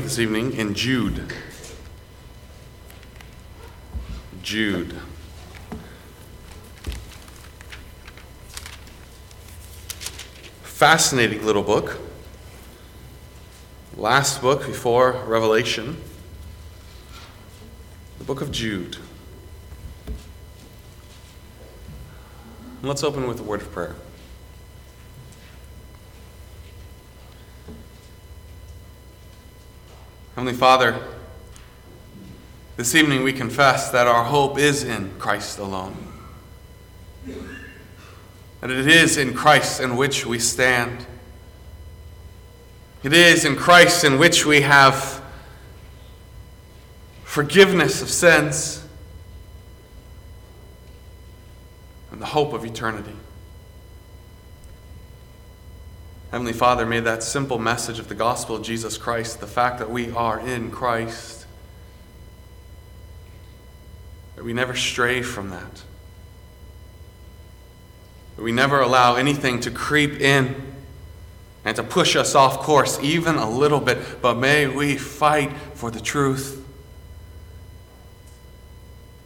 this evening in Jude. Jude. Fascinating little book. Last book before Revelation. The book of Jude. Let's open with a word of prayer. Heavenly Father, this evening we confess that our hope is in Christ alone. That it is in Christ in which we stand. It is in Christ in which we have forgiveness of sins and the hope of eternity. Heavenly Father, may that simple message of the gospel of Jesus Christ, the fact that we are in Christ, that we never stray from that, that we never allow anything to creep in and to push us off course even a little bit, but may we fight for the truth.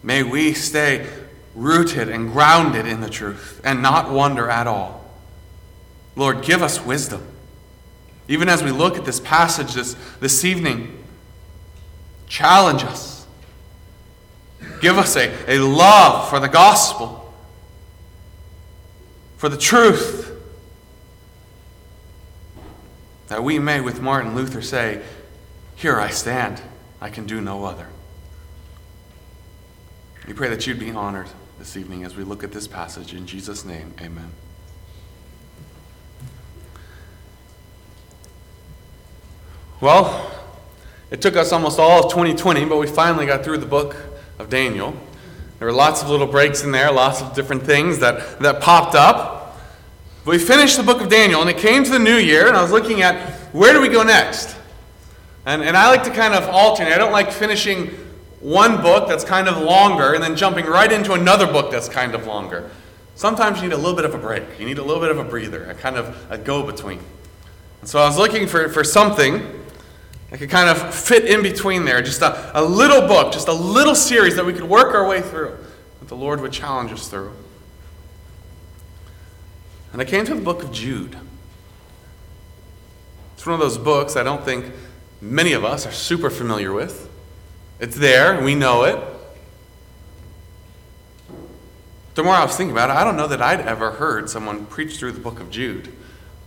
May we stay rooted and grounded in the truth and not wander at all. Lord, give us wisdom. Even as we look at this passage this, this evening, challenge us. Give us a, a love for the gospel, for the truth, that we may, with Martin Luther, say, Here I stand, I can do no other. We pray that you'd be honored this evening as we look at this passage. In Jesus' name, amen. Well, it took us almost all of 2020, but we finally got through the book of Daniel. There were lots of little breaks in there, lots of different things that, that popped up. But we finished the book of Daniel, and it came to the new year, and I was looking at where do we go next? And, and I like to kind of alternate. I don't like finishing one book that's kind of longer and then jumping right into another book that's kind of longer. Sometimes you need a little bit of a break. You need a little bit of a breather, a kind of a go between. And so I was looking for, for something that could kind of fit in between there. Just a, a little book, just a little series that we could work our way through, that the Lord would challenge us through. And I came to the book of Jude. It's one of those books I don't think many of us are super familiar with. It's there, we know it. The more I was thinking about it, I don't know that I'd ever heard someone preach through the book of Jude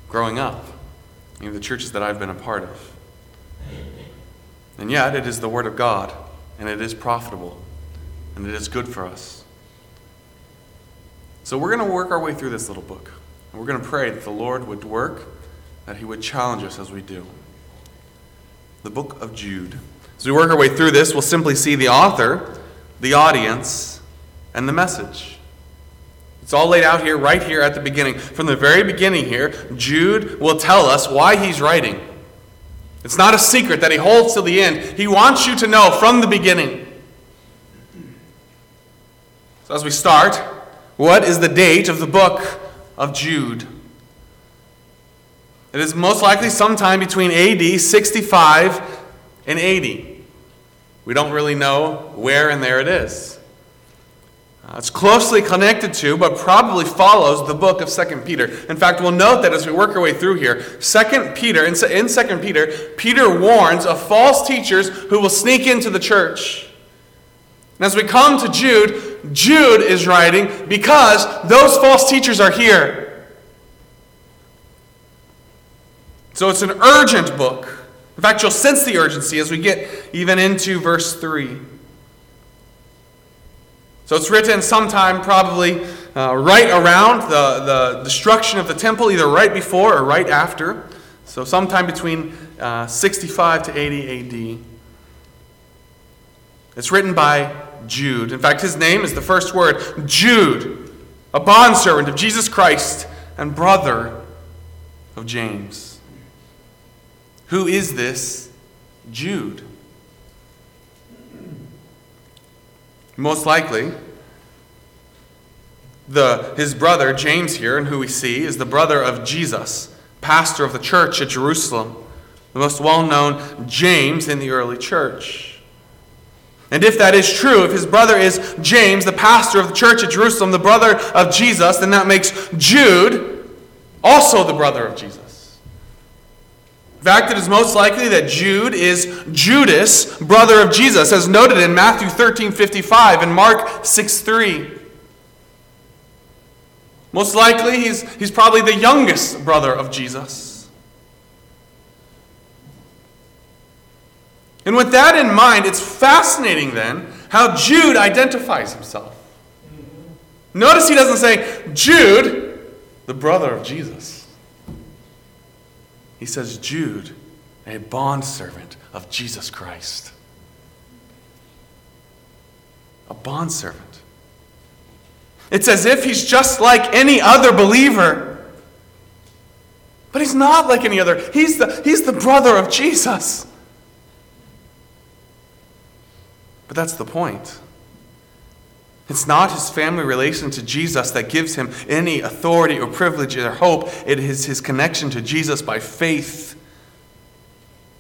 growing up in the churches that I've been a part of. And yet, it is the Word of God, and it is profitable, and it is good for us. So, we're going to work our way through this little book. And we're going to pray that the Lord would work, that He would challenge us as we do. The book of Jude. As we work our way through this, we'll simply see the author, the audience, and the message. It's all laid out here, right here at the beginning. From the very beginning here, Jude will tell us why he's writing. It's not a secret that he holds till the end. He wants you to know from the beginning. So, as we start, what is the date of the book of Jude? It is most likely sometime between AD 65 and 80. We don't really know where and there it is. Uh, it's closely connected to, but probably follows the book of Second Peter. In fact, we'll note that as we work our way through here, Second Peter, in Second Peter, Peter warns of false teachers who will sneak into the church. And as we come to Jude, Jude is writing because those false teachers are here. So it's an urgent book. In fact, you'll sense the urgency as we get even into verse 3. So it's written sometime probably uh, right around the, the destruction of the temple, either right before or right after. So sometime between uh, 65 to 80 AD. It's written by Jude. In fact, his name is the first word Jude, a bondservant of Jesus Christ and brother of James. Who is this Jude? Most likely, the, his brother, James, here, and who we see, is the brother of Jesus, pastor of the church at Jerusalem, the most well known James in the early church. And if that is true, if his brother is James, the pastor of the church at Jerusalem, the brother of Jesus, then that makes Jude also the brother of Jesus. In fact, it is most likely that Jude is Judas, brother of Jesus, as noted in Matthew 13 55 and Mark 6 3. Most likely, he's, he's probably the youngest brother of Jesus. And with that in mind, it's fascinating then how Jude identifies himself. Notice he doesn't say, Jude, the brother of Jesus. He says, Jude, a bondservant of Jesus Christ. A bondservant. It's as if he's just like any other believer. But he's not like any other. He's the, he's the brother of Jesus. But that's the point. It's not his family relation to Jesus that gives him any authority or privilege or hope. It is his connection to Jesus by faith.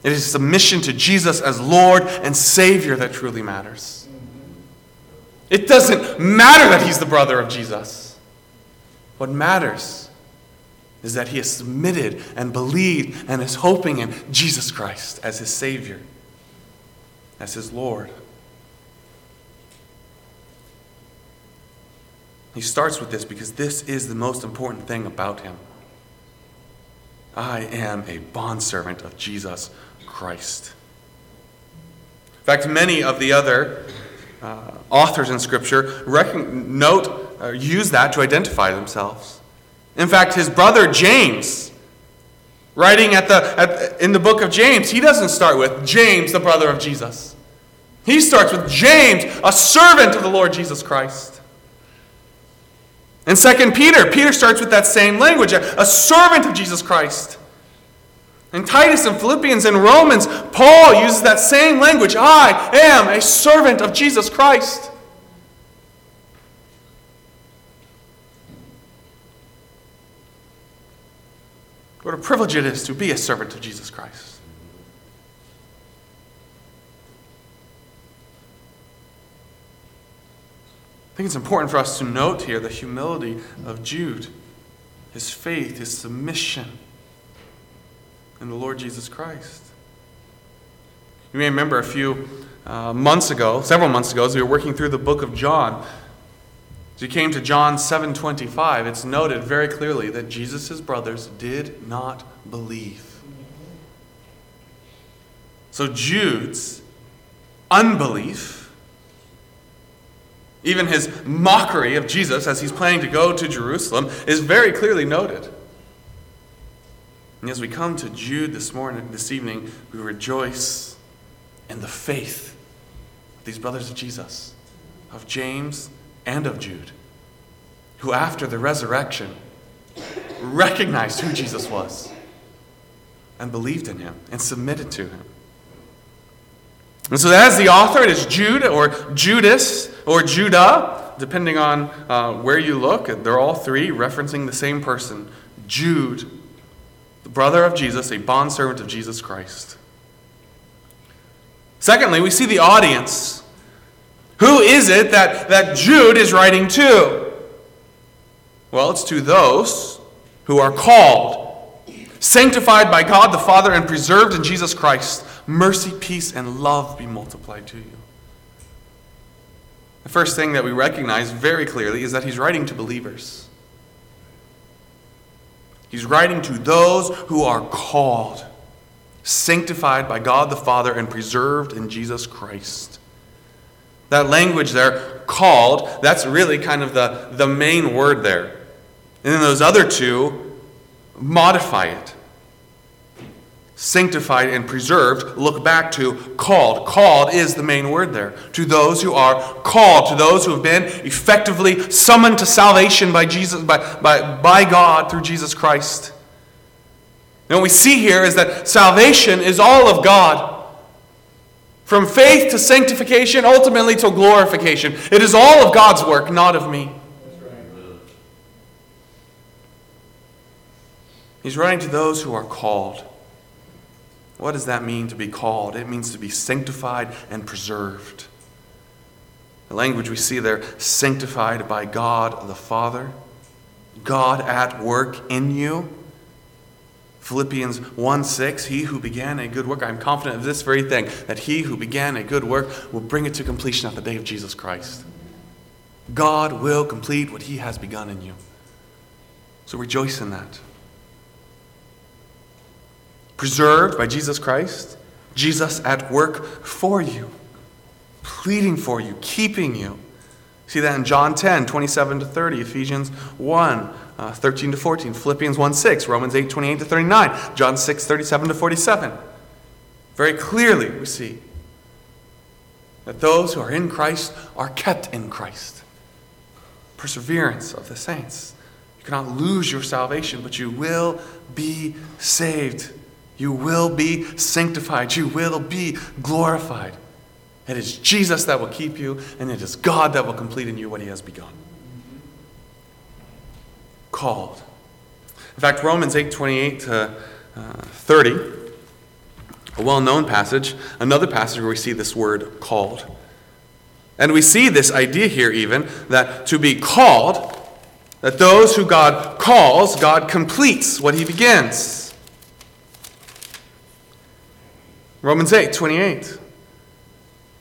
It is submission to Jesus as Lord and Savior that truly matters. It doesn't matter that he's the brother of Jesus. What matters is that he has submitted and believed and is hoping in Jesus Christ as his Savior, as his Lord. He starts with this because this is the most important thing about him. I am a bondservant of Jesus Christ. In fact, many of the other uh, authors in Scripture note, uh, use that to identify themselves. In fact, his brother James, writing at the, at, in the book of James, he doesn't start with James, the brother of Jesus. He starts with James, a servant of the Lord Jesus Christ. In 2 Peter, Peter starts with that same language, a, servant of Jesus Christ. In Titus and Philippians and Romans, Paul uses that same language I am a servant of Jesus Christ. What a privilege it is to be a servant of Jesus Christ. I think it's important for us to note here the humility of Jude, his faith, his submission in the Lord Jesus Christ. You may remember a few uh, months ago, several months ago, as we were working through the book of John. As we came to John 7:25, it's noted very clearly that Jesus' brothers did not believe. So Jude's unbelief, even his mockery of Jesus as he's planning to go to Jerusalem, is very clearly noted. And as we come to Jude this morning, this evening, we rejoice in the faith of these brothers of Jesus, of James and of Jude, who after the resurrection recognized who Jesus was and believed in him and submitted to him. And so, that is the author, it is Jude or Judas or Judah, depending on uh, where you look. They're all three referencing the same person Jude the brother of Jesus, a bondservant of Jesus Christ. Secondly, we see the audience. Who is it that, that Jude is writing to? Well, it's to those who are called, sanctified by God the Father, and preserved in Jesus Christ. Mercy, peace, and love be multiplied to you. The first thing that we recognize very clearly is that he's writing to believers. He's writing to those who are called, sanctified by God the Father, and preserved in Jesus Christ. That language there, called, that's really kind of the, the main word there. And then those other two modify it sanctified and preserved look back to called. Called is the main word there. To those who are called, to those who have been effectively summoned to salvation by Jesus, by, by, by God through Jesus Christ. And what we see here is that salvation is all of God. From faith to sanctification, ultimately to glorification. It is all of God's work, not of me. He's writing to those who are called What does that mean to be called? It means to be sanctified and preserved. The language we see there, sanctified by God the Father, God at work in you. Philippians 1 6, he who began a good work, I'm confident of this very thing, that he who began a good work will bring it to completion at the day of Jesus Christ. God will complete what he has begun in you. So rejoice in that. Preserved by Jesus Christ, Jesus at work for you, pleading for you, keeping you. See that in John 10, 27 to 30, Ephesians 1, uh, 13 to 14, Philippians 1 6, Romans 8 28 to 39, John 6 37 to 47. Very clearly, we see that those who are in Christ are kept in Christ. Perseverance of the saints. You cannot lose your salvation, but you will be saved. You will be sanctified. You will be glorified. It is Jesus that will keep you, and it is God that will complete in you what He has begun called. In fact, Romans 8 28 to uh, 30, a well known passage, another passage where we see this word called. And we see this idea here, even, that to be called, that those who God calls, God completes what he begins. Romans 8 28.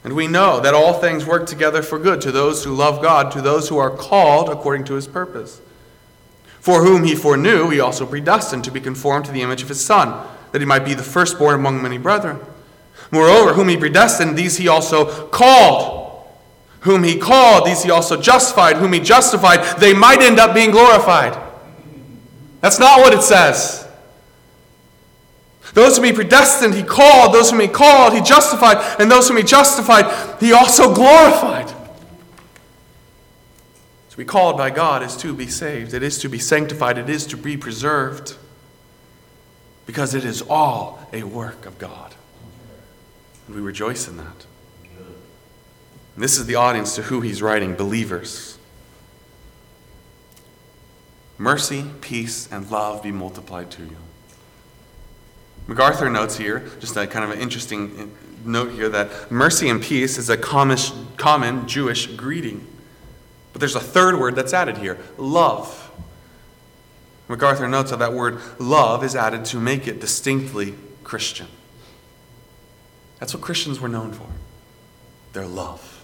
And we know that all things work together for good to those who love God, to those who are called according to his purpose. For whom he foreknew, he also predestined to be conformed to the image of his Son, that he might be the firstborn among many brethren. Moreover, whom he predestined, these he also called. Whom he called, these he also justified. Whom he justified, they might end up being glorified. That's not what it says. Those whom he predestined, he called. Those whom he called, he justified. And those whom he justified, he also glorified To be called by God is to be saved, it is to be sanctified, it is to be preserved, because it is all a work of God. And we rejoice in that. And this is the audience to who he's writing believers. Mercy, peace, and love be multiplied to you. MacArthur notes here, just a kind of an interesting note here, that mercy and peace is a common, Jewish greeting. But there's a third word that's added here love. MacArthur notes how that word love is added to make it distinctly Christian. That's what Christians were known for their love.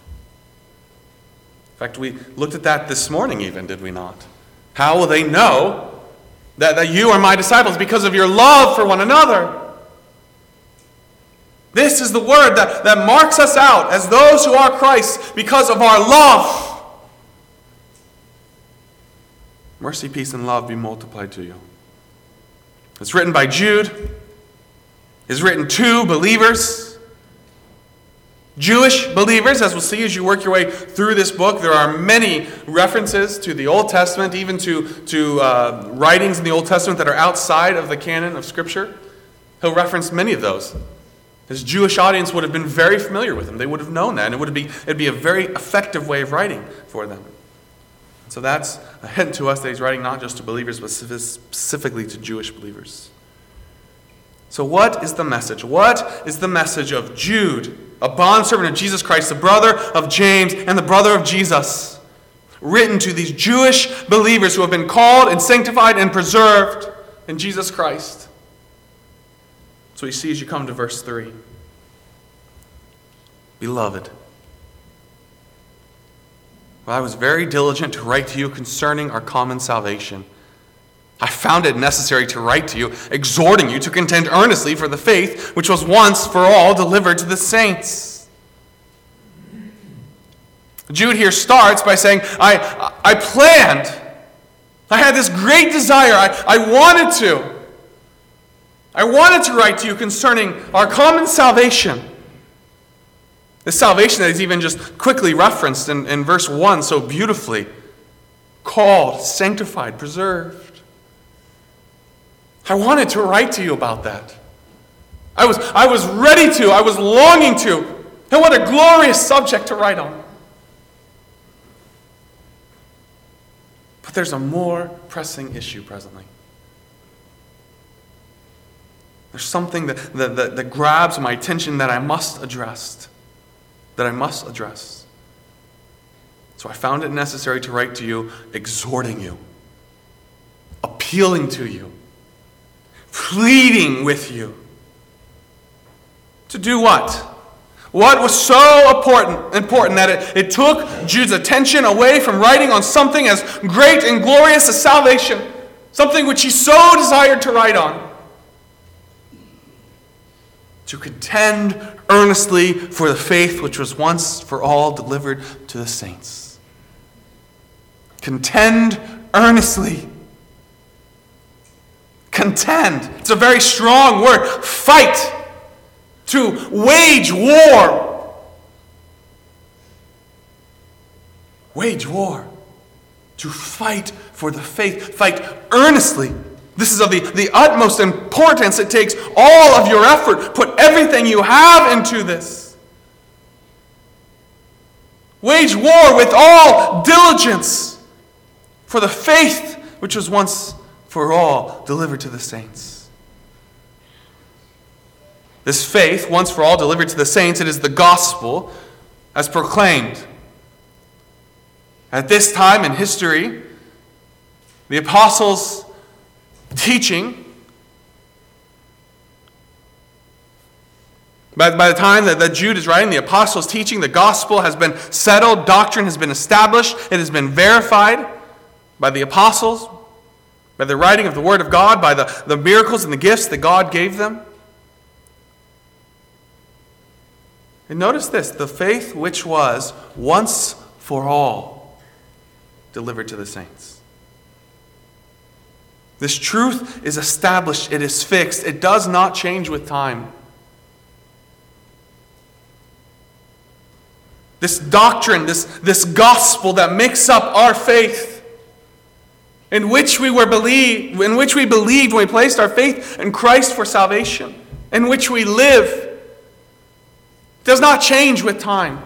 In fact, we looked at that this morning, even, did we not? How will they know that, that you are my disciples? Because of your love for one another. This is the word that, that marks us out as those who are Christ because of our love. Mercy, peace, and love be multiplied to you. It's written by Jude. It's written to believers. Jewish believers, as we'll see as you work your way through this book, there are many references to the Old Testament, even to, to uh, writings in the Old Testament that are outside of the canon of Scripture. He'll reference many of those. His Jewish audience would have been very familiar with him. They would have known that, and it would be, it'd be a very effective way of writing for them. So that's a hint to us that he's writing not just to believers, but specifically to Jewish believers. So, what is the message? What is the message of Jude, a bondservant of Jesus Christ, the brother of James, and the brother of Jesus? Written to these Jewish believers who have been called and sanctified and preserved in Jesus Christ. So, see as you come to verse 3 Beloved, well, I was very diligent to write to you concerning our common salvation. I found it necessary to write to you, exhorting you to contend earnestly for the faith which was once for all delivered to the saints. Jude here starts by saying, I, I planned. I had this great desire. I, I wanted to. I wanted to write to you concerning our common salvation. This salvation that is even just quickly referenced in, in verse 1 so beautifully called, sanctified, preserved. I wanted to write to you about that. I was, I was ready to, I was longing to. And what a glorious subject to write on. But there's a more pressing issue presently. There's something that, that, that, that grabs my attention that I must address. That I must address. So I found it necessary to write to you, exhorting you, appealing to you, pleading with you. To do what? What was so important, important that it, it took Jude's attention away from writing on something as great and glorious as salvation, something which he so desired to write on? To contend earnestly for the faith which was once for all delivered to the saints. Contend earnestly. Contend. It's a very strong word. Fight to wage war. Wage war. To fight for the faith. Fight earnestly. This is of the, the utmost importance. It takes all of your effort. Put everything you have into this. Wage war with all diligence for the faith which was once for all delivered to the saints. This faith, once for all delivered to the saints, it is the gospel as proclaimed. At this time in history, the apostles' teaching, by, by the time that, that Jude is writing, the apostles' teaching, the gospel has been settled, doctrine has been established, it has been verified by the apostles, by the writing of the Word of God, by the, the miracles and the gifts that God gave them. And notice this the faith which was once for all delivered to the saints. This truth is established, it is fixed, it does not change with time. This doctrine, this, this gospel that makes up our faith, in which we were believe, in which we believed when we placed our faith in Christ for salvation, in which we live does not change with time.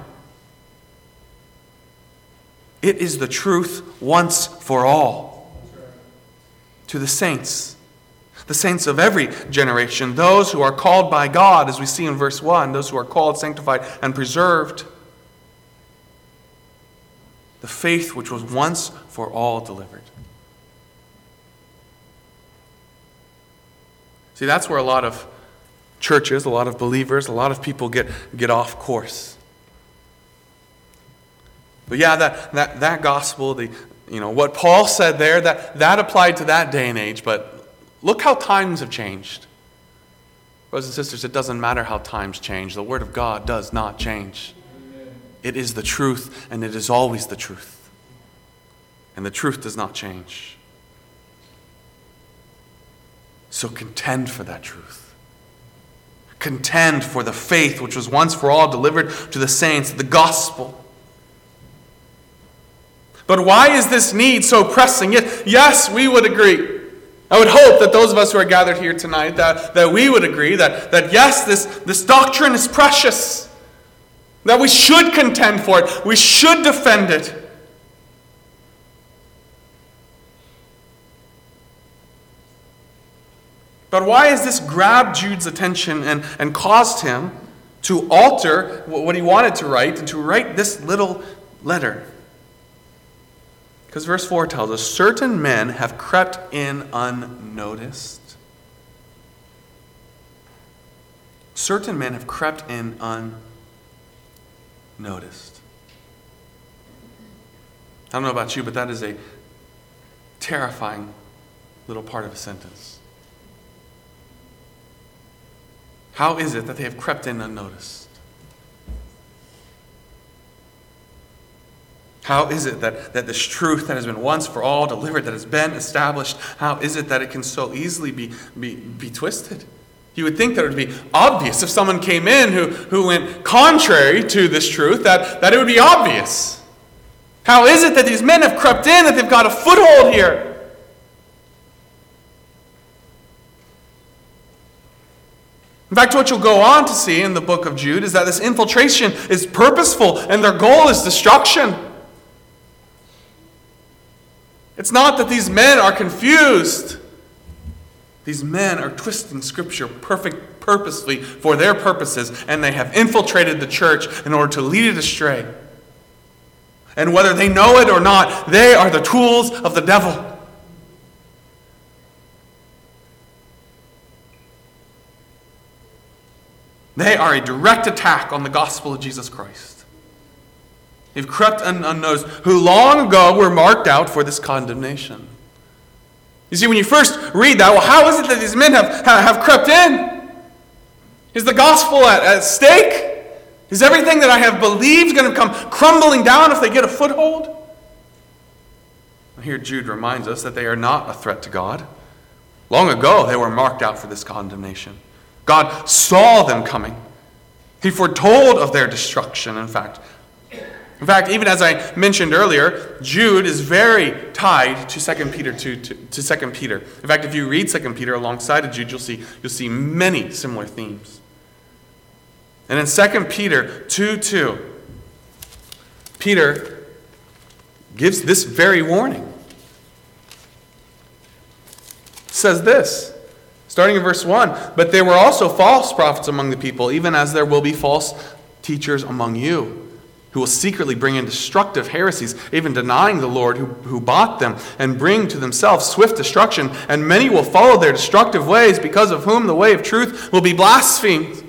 It is the truth once for all. To the saints, the saints of every generation, those who are called by God, as we see in verse 1, those who are called, sanctified, and preserved. The faith which was once for all delivered. See, that's where a lot of churches, a lot of believers, a lot of people get, get off course. But yeah, that, that, that gospel, the, you know, what Paul said there, that, that applied to that day and age, but look how times have changed. Brothers and sisters, it doesn't matter how times change. The Word of God does not change. It is the truth, and it is always the truth. And the truth does not change. So contend for that truth contend for the faith which was once for all delivered to the saints, the gospel. But why is this need so pressing? Yes, we would agree. I would hope that those of us who are gathered here tonight, that, that we would agree that, that yes, this, this doctrine is precious, that we should contend for it, we should defend it. But why has this grabbed Jude's attention and, and caused him to alter what he wanted to write and to write this little letter? Because verse 4 tells us certain men have crept in unnoticed. Certain men have crept in unnoticed. I don't know about you, but that is a terrifying little part of a sentence. How is it that they have crept in unnoticed? How is it that, that this truth that has been once for all delivered, that has been established, how is it that it can so easily be, be, be twisted? You would think that it would be obvious if someone came in who, who went contrary to this truth, that, that it would be obvious. How is it that these men have crept in, that they've got a foothold here? In fact, what you'll go on to see in the book of Jude is that this infiltration is purposeful and their goal is destruction. It's not that these men are confused. These men are twisting Scripture perfect, purposely for their purposes, and they have infiltrated the church in order to lead it astray. And whether they know it or not, they are the tools of the devil. They are a direct attack on the gospel of Jesus Christ. They've crept in unnoticed, who long ago were marked out for this condemnation. You see, when you first read that, well, how is it that these men have, have crept in? Is the gospel at, at stake? Is everything that I have believed going to come crumbling down if they get a foothold? Here, Jude reminds us that they are not a threat to God. Long ago, they were marked out for this condemnation. God saw them coming. He foretold of their destruction, in fact. In fact, even as I mentioned earlier, Jude is very tied to 2 Peter 2, to, to 2 Peter. In fact, if you read 2 Peter alongside of Jude, you'll see, you'll see many similar themes. And in 2 Peter 2 2, Peter gives this very warning. says this Starting in verse 1 But there were also false prophets among the people, even as there will be false teachers among you, who will secretly bring in destructive heresies, even denying the Lord who, who bought them, and bring to themselves swift destruction. And many will follow their destructive ways, because of whom the way of truth will be blasphemed.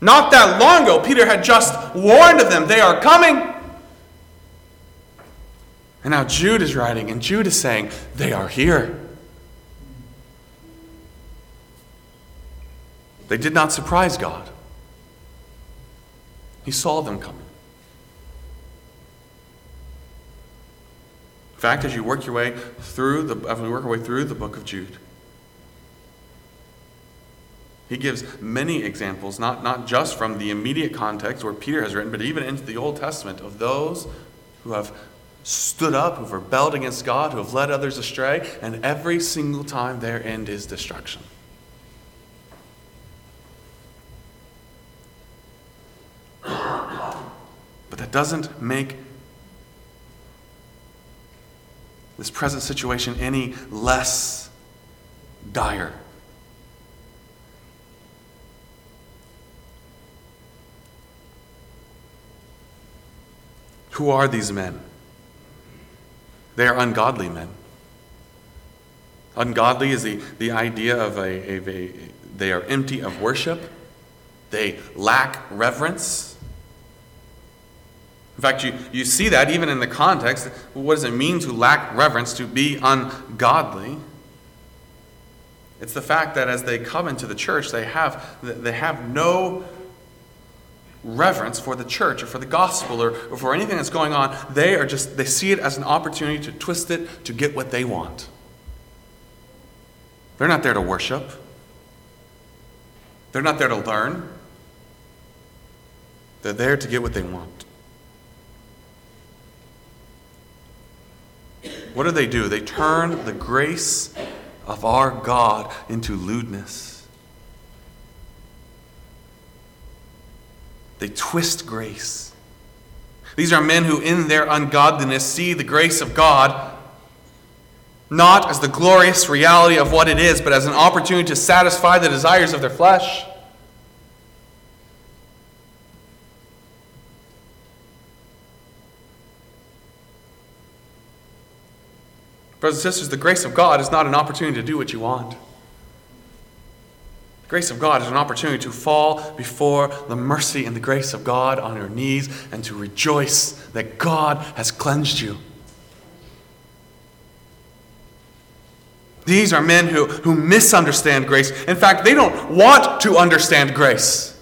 Not that long ago, Peter had just warned of them. They are coming. And now Jude is writing, and Jude is saying, They are here. They did not surprise God, He saw them coming. In fact, as you work your way through the, as we work our way through the book of Jude, he gives many examples, not, not just from the immediate context where Peter has written, but even into the Old Testament of those who have stood up, who've rebelled against God, who have led others astray, and every single time their end is destruction. But that doesn't make this present situation any less dire. Who are these men? They are ungodly men. Ungodly is the, the idea of a, of a, they are empty of worship. They lack reverence. In fact, you, you see that even in the context. What does it mean to lack reverence, to be ungodly? It's the fact that as they come into the church, they have, they have no reverence for the church or for the gospel or, or for anything that's going on. They are just, they see it as an opportunity to twist it to get what they want. They're not there to worship. They're not there to learn. They're there to get what they want. What do they do? They turn the grace of our God into lewdness. They twist grace. These are men who, in their ungodliness, see the grace of God not as the glorious reality of what it is, but as an opportunity to satisfy the desires of their flesh. Brothers and sisters, the grace of God is not an opportunity to do what you want grace of God is an opportunity to fall before the mercy and the grace of God on your knees and to rejoice that God has cleansed you. These are men who, who misunderstand grace. In fact, they don't want to understand grace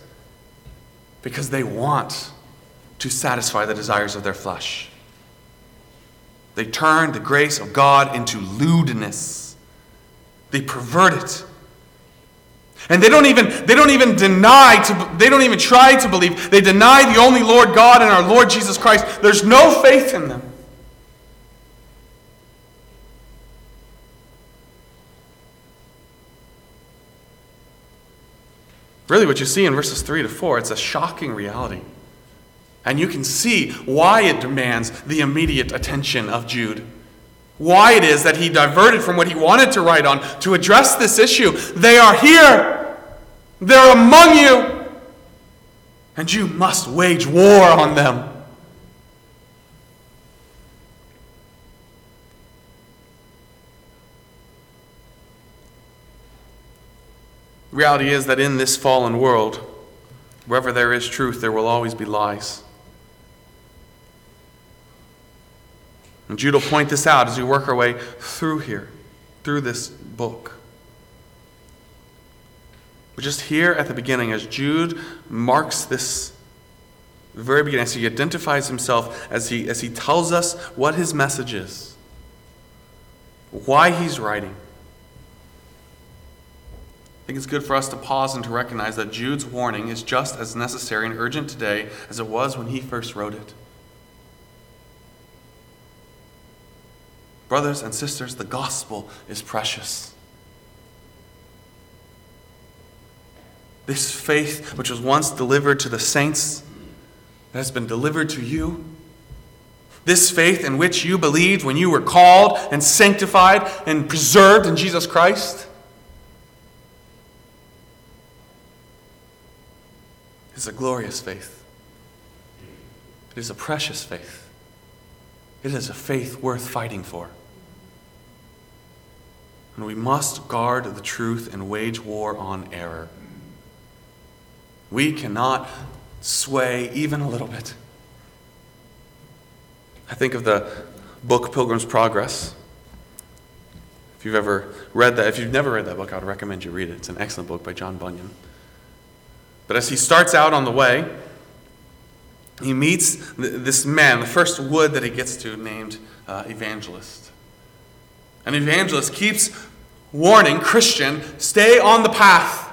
because they want to satisfy the desires of their flesh. They turn the grace of God into lewdness, they pervert it and they don't even they don't even deny to they don't even try to believe. They deny the only Lord God and our Lord Jesus Christ. There's no faith in them. Really, what you see in verses 3 to 4, it's a shocking reality. And you can see why it demands the immediate attention of Jude. why it is that he diverted from what he wanted to write on to address this issue. They are here, they're among you, and you must wage war on them. The reality is that in this fallen world, wherever there is truth, there will always be lies. And Jude will point this out as we work our way through here, through this book. But just here at the beginning, as Jude marks this very beginning, as he identifies himself, as he, as he tells us what his message is, why he's writing, I think it's good for us to pause and to recognize that Jude's warning is just as necessary and urgent today as it was when he first wrote it. Brothers and sisters, the gospel is precious. This faith, which was once delivered to the saints, has been delivered to you. This faith in which you believed when you were called and sanctified and preserved in Jesus Christ is a glorious faith. It is a precious faith. It is a faith worth fighting for. And we must guard the truth and wage war on error. We cannot sway even a little bit. I think of the book Pilgrim's Progress. If you've ever read that, if you've never read that book, I would recommend you read it. It's an excellent book by John Bunyan. But as he starts out on the way, he meets this man, the first wood that he gets to, named uh, Evangelist. An evangelist keeps warning Christian, stay on the path.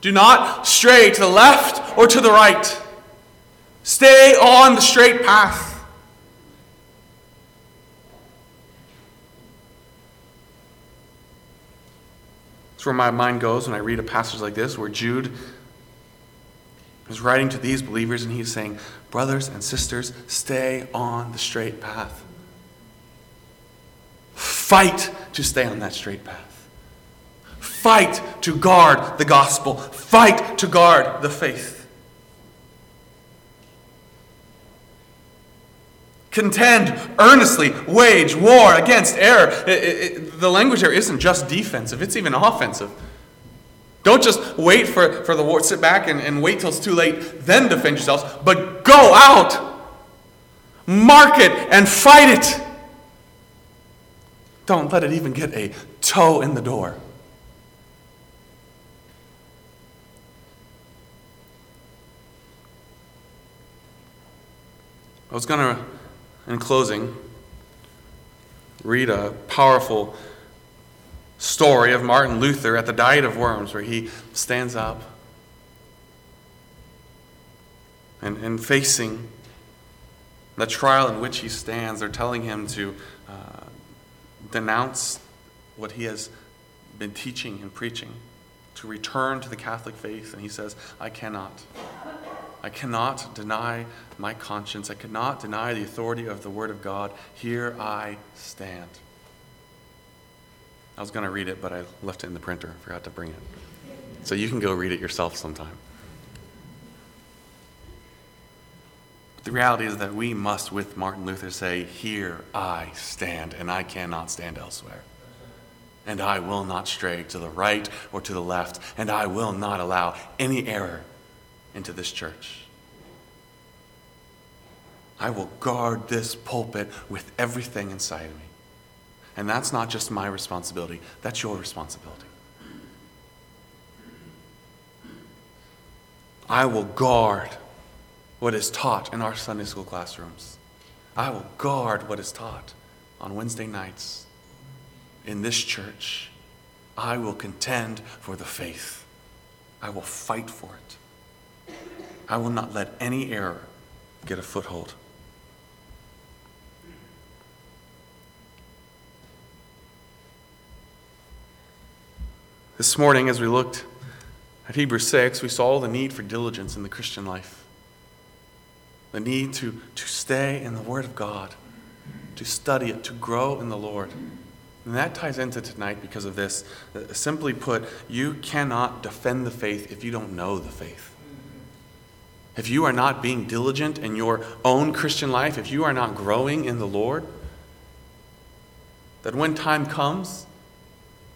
Do not stray to the left or to the right. Stay on the straight path. That's where my mind goes when I read a passage like this, where Jude is writing to these believers and he's saying, Brothers and sisters, stay on the straight path. Fight to stay on that straight path. Fight to guard the gospel. Fight to guard the faith. Contend earnestly, wage war against error. It, it, the language here isn't just defensive, it's even offensive. Don't just wait for, for the war, sit back and, and wait till it's too late, then defend yourselves, but go out, mark it, and fight it. Don't let it even get a toe in the door. I was going to, in closing, read a powerful story of Martin Luther at the Diet of Worms, where he stands up and, and facing the trial in which he stands, they're telling him to uh, denounce what he has been teaching and preaching, to return to the Catholic faith, and he says, I cannot. I cannot deny my conscience. I cannot deny the authority of the Word of God. Here I stand. I was going to read it, but I left it in the printer. I Forgot to bring it. So you can go read it yourself sometime. The reality is that we must, with Martin Luther, say, Here I stand, and I cannot stand elsewhere. And I will not stray to the right or to the left, and I will not allow any error into this church. I will guard this pulpit with everything inside of me. And that's not just my responsibility, that's your responsibility. I will guard what is taught in our Sunday school classrooms. I will guard what is taught on Wednesday nights in this church. I will contend for the faith. I will fight for it. I will not let any error get a foothold. This morning, as we looked at Hebrews 6, we saw the need for diligence in the Christian life, the need to, to stay in the Word of God, to study it, to grow in the Lord. And that ties into tonight because of this. Uh, simply put, you cannot defend the faith if you don't know the faith. If you are not being diligent in your own Christian life, if you are not growing in the Lord, that when time comes,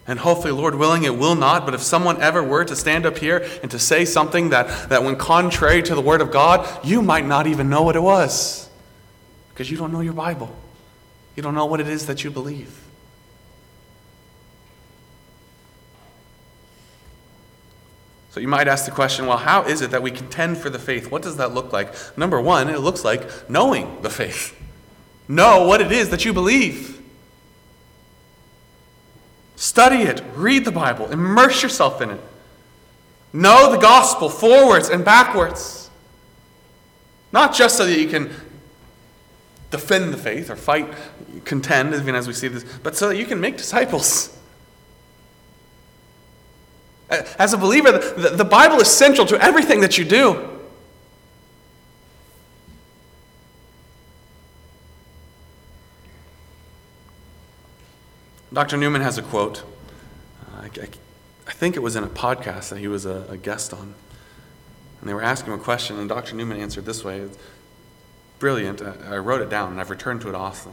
and hopefully, Lord willing, it will not, but if someone ever were to stand up here and to say something that, that went contrary to the Word of God, you might not even know what it was because you don't know your Bible. You don't know what it is that you believe. So you might ask the question well, how is it that we contend for the faith? What does that look like? Number one, it looks like knowing the faith. Know what it is that you believe. Study it, read the Bible, immerse yourself in it. Know the gospel forwards and backwards. Not just so that you can defend the faith or fight, contend, even as we see this, but so that you can make disciples. As a believer, the, Bible is central to everything that you do. Dr. Newman has a quote. I, think it was in a podcast that he was a, guest on. And they were asking him a question, and Dr. Newman answered this way. It's brilliant. I wrote it down, and I've returned to it often.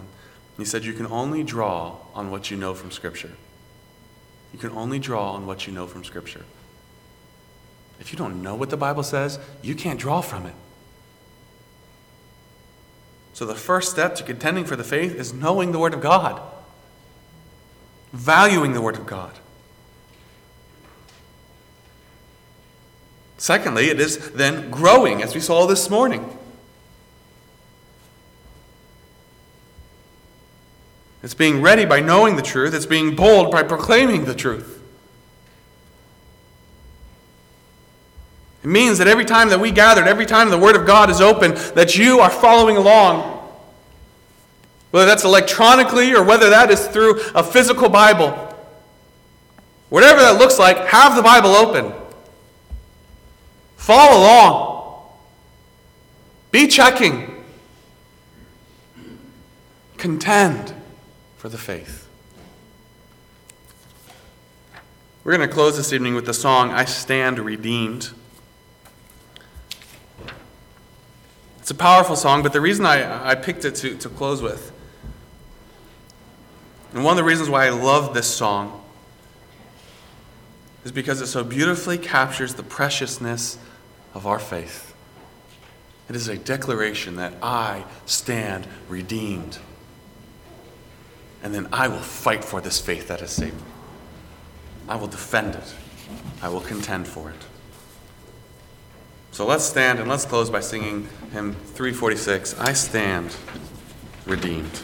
He said, You can only draw on what you know from Scripture. You can only draw on what you know from Scripture. If you don't know what the Bible says, you can't draw from it. So, the first step to contending for the faith is knowing the Word of God, valuing the Word of God. Secondly, it is then growing, as we saw this morning. It's being ready by knowing the truth. It's being bold by proclaiming the truth. It means that every time that we gathered, every time the Word of God is open, that you are following along. Whether that's electronically or whether that is through a physical Bible. Whatever that looks like, have the Bible open. Follow along. Be checking. Contend for the faith. We're going to close this evening with the song, I Stand Redeemed. It's a powerful song, but the reason I, I picked it to, to close with, and one of the reasons why I love this song, is because it so beautifully captures the preciousness of our faith. It is a declaration that I stand redeemed and then I will fight for this faith that has saved me. I will defend it. I will contend for it. So let's stand and let's close by singing hymn 346 I stand redeemed.